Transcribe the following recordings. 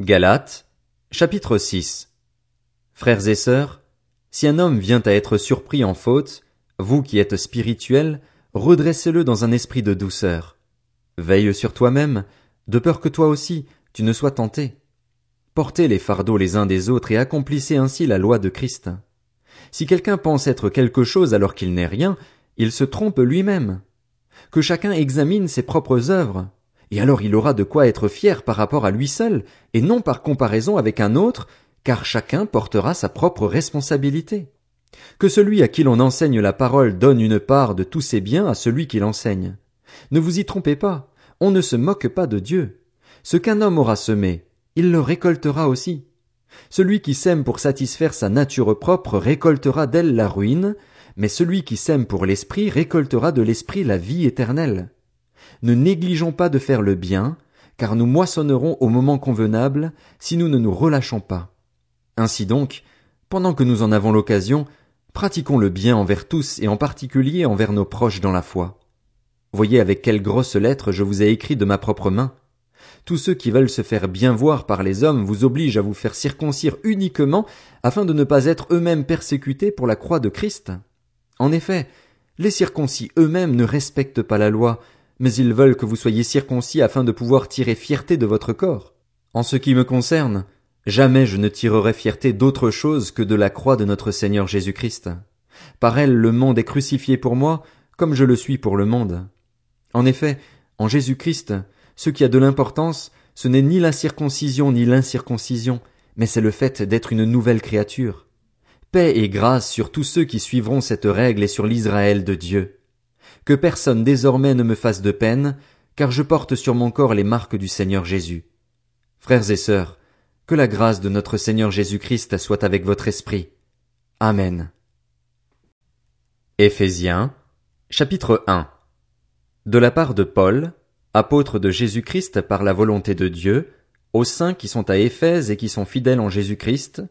Galates, chapitre 6 Frères et sœurs, si un homme vient à être surpris en faute, vous qui êtes spirituels, redressez-le dans un esprit de douceur. Veille sur toi-même, de peur que toi aussi tu ne sois tenté. Portez les fardeaux les uns des autres et accomplissez ainsi la loi de Christ. Si quelqu'un pense être quelque chose alors qu'il n'est rien, il se trompe lui-même. Que chacun examine ses propres œuvres, et alors il aura de quoi être fier par rapport à lui seul, et non par comparaison avec un autre, car chacun portera sa propre responsabilité. Que celui à qui l'on enseigne la parole donne une part de tous ses biens à celui qui l'enseigne. Ne vous y trompez pas, on ne se moque pas de Dieu. Ce qu'un homme aura semé, il le récoltera aussi. Celui qui sème pour satisfaire sa nature propre récoltera d'elle la ruine, mais celui qui sème pour l'esprit récoltera de l'esprit la vie éternelle. Ne négligeons pas de faire le bien, car nous moissonnerons au moment convenable si nous ne nous relâchons pas. Ainsi donc, pendant que nous en avons l'occasion, pratiquons le bien envers tous et en particulier envers nos proches dans la foi. Voyez avec quelle grosse lettre je vous ai écrit de ma propre main. Tous ceux qui veulent se faire bien voir par les hommes vous obligent à vous faire circoncire uniquement afin de ne pas être eux-mêmes persécutés pour la croix de Christ. En effet, les circoncis eux-mêmes ne respectent pas la loi, mais ils veulent que vous soyez circoncis afin de pouvoir tirer fierté de votre corps. En ce qui me concerne, jamais je ne tirerai fierté d'autre chose que de la croix de notre Seigneur Jésus-Christ. Par elle le monde est crucifié pour moi, comme je le suis pour le monde. En effet, en Jésus-Christ, ce qui a de l'importance, ce n'est ni la circoncision ni l'incirconcision, mais c'est le fait d'être une nouvelle créature. Paix et grâce sur tous ceux qui suivront cette règle et sur l'Israël de Dieu. Que personne désormais ne me fasse de peine, car je porte sur mon corps les marques du Seigneur Jésus. Frères et sœurs, que la grâce de notre Seigneur Jésus-Christ soit avec votre esprit. Amen. Éphésiens, chapitre 1 De la part de Paul, apôtre de Jésus-Christ par la volonté de Dieu, aux saints qui sont à Éphèse et qui sont fidèles en Jésus-Christ,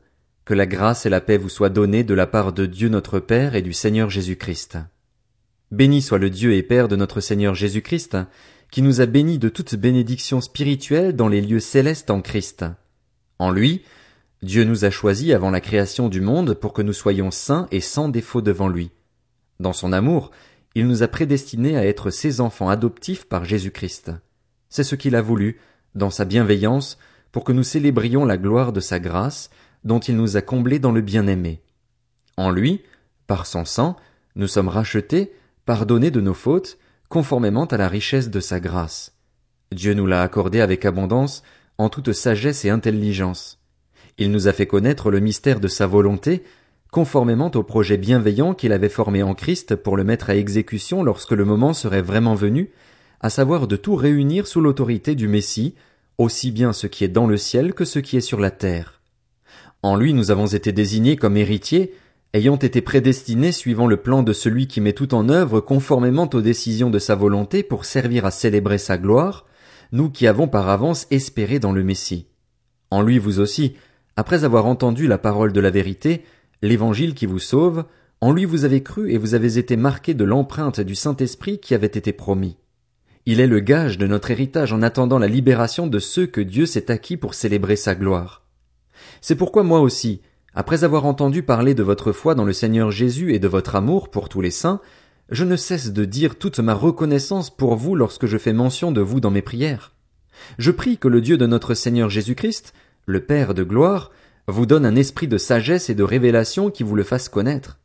que la grâce et la paix vous soient données de la part de Dieu notre Père et du Seigneur Jésus-Christ. Béni soit le Dieu et Père de notre Seigneur Jésus-Christ, qui nous a bénis de toute bénédiction spirituelle dans les lieux célestes en Christ. En lui, Dieu nous a choisis avant la création du monde pour que nous soyons saints et sans défaut devant lui. Dans son amour, il nous a prédestinés à être ses enfants adoptifs par Jésus-Christ. C'est ce qu'il a voulu, dans sa bienveillance, pour que nous célébrions la gloire de sa grâce, dont il nous a comblés dans le bien-aimé. En lui, par son sang, nous sommes rachetés, pardonnés de nos fautes, conformément à la richesse de sa grâce. Dieu nous l'a accordé avec abondance, en toute sagesse et intelligence. Il nous a fait connaître le mystère de sa volonté, conformément au projet bienveillant qu'il avait formé en Christ pour le mettre à exécution lorsque le moment serait vraiment venu, à savoir de tout réunir sous l'autorité du Messie, aussi bien ce qui est dans le ciel que ce qui est sur la terre. En lui nous avons été désignés comme héritiers, ayant été prédestinés suivant le plan de celui qui met tout en œuvre conformément aux décisions de sa volonté pour servir à célébrer sa gloire, nous qui avons par avance espéré dans le Messie. En lui vous aussi, après avoir entendu la parole de la vérité, l'évangile qui vous sauve, en lui vous avez cru et vous avez été marqués de l'empreinte du Saint-Esprit qui avait été promis. Il est le gage de notre héritage en attendant la libération de ceux que Dieu s'est acquis pour célébrer sa gloire. C'est pourquoi moi aussi, après avoir entendu parler de votre foi dans le Seigneur Jésus et de votre amour pour tous les saints, je ne cesse de dire toute ma reconnaissance pour vous lorsque je fais mention de vous dans mes prières. Je prie que le Dieu de notre Seigneur Jésus-Christ, le Père de gloire, vous donne un esprit de sagesse et de révélation qui vous le fasse connaître.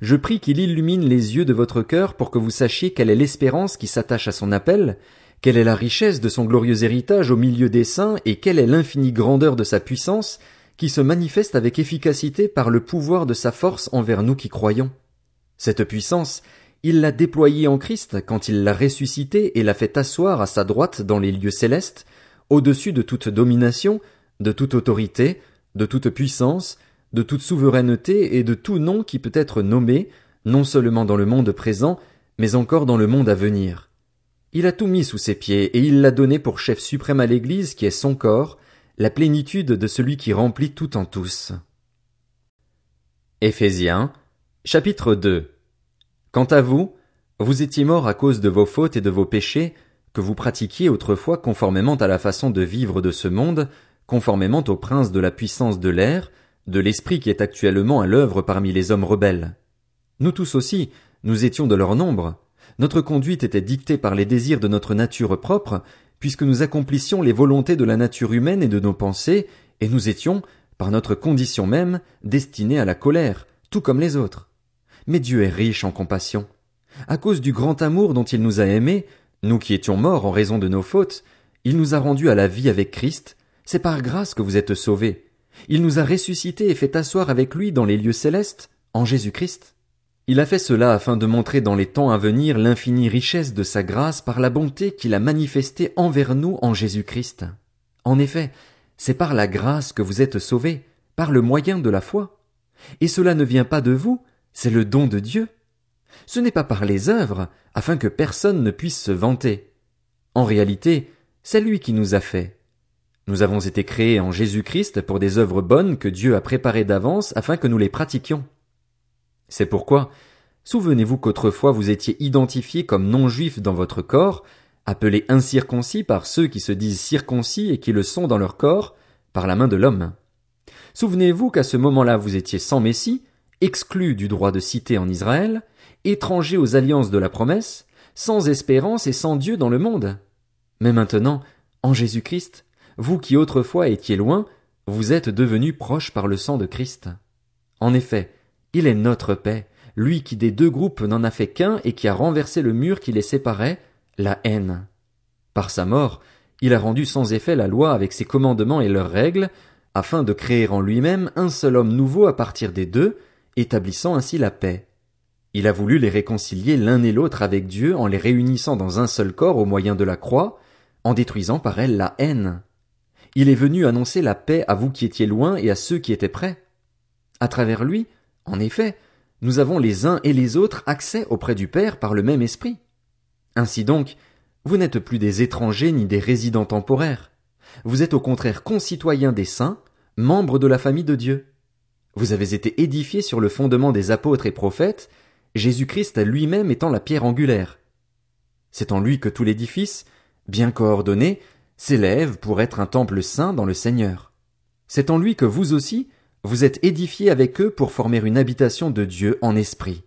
Je prie qu'il illumine les yeux de votre cœur pour que vous sachiez quelle est l'espérance qui s'attache à son appel, quelle est la richesse de son glorieux héritage au milieu des saints et quelle est l'infinie grandeur de sa puissance qui se manifeste avec efficacité par le pouvoir de sa force envers nous qui croyons. Cette puissance, il l'a déployée en Christ quand il l'a ressuscité et l'a fait asseoir à sa droite dans les lieux célestes, au-dessus de toute domination, de toute autorité, de toute puissance, de toute souveraineté et de tout nom qui peut être nommé, non seulement dans le monde présent, mais encore dans le monde à venir. Il a tout mis sous ses pieds, et il l'a donné pour chef suprême à l'Église qui est son corps, la plénitude de celui qui remplit tout en tous. Éphésiens, chapitre 2 Quant à vous, vous étiez morts à cause de vos fautes et de vos péchés, que vous pratiquiez autrefois conformément à la façon de vivre de ce monde, conformément au prince de la puissance de l'air, de l'esprit qui est actuellement à l'œuvre parmi les hommes rebelles. Nous tous aussi, nous étions de leur nombre. Notre conduite était dictée par les désirs de notre nature propre, puisque nous accomplissions les volontés de la nature humaine et de nos pensées, et nous étions, par notre condition même, destinés à la colère, tout comme les autres. Mais Dieu est riche en compassion. À cause du grand amour dont il nous a aimés, nous qui étions morts en raison de nos fautes, il nous a rendus à la vie avec Christ, c'est par grâce que vous êtes sauvés. Il nous a ressuscités et fait asseoir avec lui dans les lieux célestes, en Jésus Christ. Il a fait cela afin de montrer dans les temps à venir l'infinie richesse de sa grâce par la bonté qu'il a manifestée envers nous en Jésus Christ. En effet, c'est par la grâce que vous êtes sauvés, par le moyen de la foi. Et cela ne vient pas de vous, c'est le don de Dieu. Ce n'est pas par les œuvres, afin que personne ne puisse se vanter. En réalité, c'est lui qui nous a fait. Nous avons été créés en Jésus Christ pour des œuvres bonnes que Dieu a préparées d'avance afin que nous les pratiquions. C'est pourquoi, souvenez-vous qu'autrefois vous étiez identifiés comme non-juifs dans votre corps, appelés incirconcis par ceux qui se disent circoncis et qui le sont dans leur corps, par la main de l'homme. Souvenez-vous qu'à ce moment-là vous étiez sans Messie, exclus du droit de cité en Israël, étrangers aux alliances de la promesse, sans espérance et sans Dieu dans le monde. Mais maintenant, en Jésus-Christ, vous qui autrefois étiez loin, vous êtes devenus proches par le sang de Christ. En effet, il est notre paix, lui qui des deux groupes n'en a fait qu'un et qui a renversé le mur qui les séparait, la haine. Par sa mort, il a rendu sans effet la loi avec ses commandements et leurs règles, afin de créer en lui-même un seul homme nouveau à partir des deux, établissant ainsi la paix. Il a voulu les réconcilier l'un et l'autre avec Dieu en les réunissant dans un seul corps au moyen de la croix, en détruisant par elle la haine. Il est venu annoncer la paix à vous qui étiez loin et à ceux qui étaient près. À travers lui, en effet, nous avons les uns et les autres accès auprès du Père par le même esprit. Ainsi donc, vous n'êtes plus des étrangers ni des résidents temporaires. Vous êtes au contraire concitoyens des saints, membres de la famille de Dieu. Vous avez été édifiés sur le fondement des apôtres et prophètes, Jésus-Christ lui-même étant la pierre angulaire. C'est en lui que tout l'édifice, bien coordonné, s'élève pour être un temple saint dans le Seigneur. C'est en lui que vous aussi, vous êtes édifiés avec eux pour former une habitation de Dieu en esprit.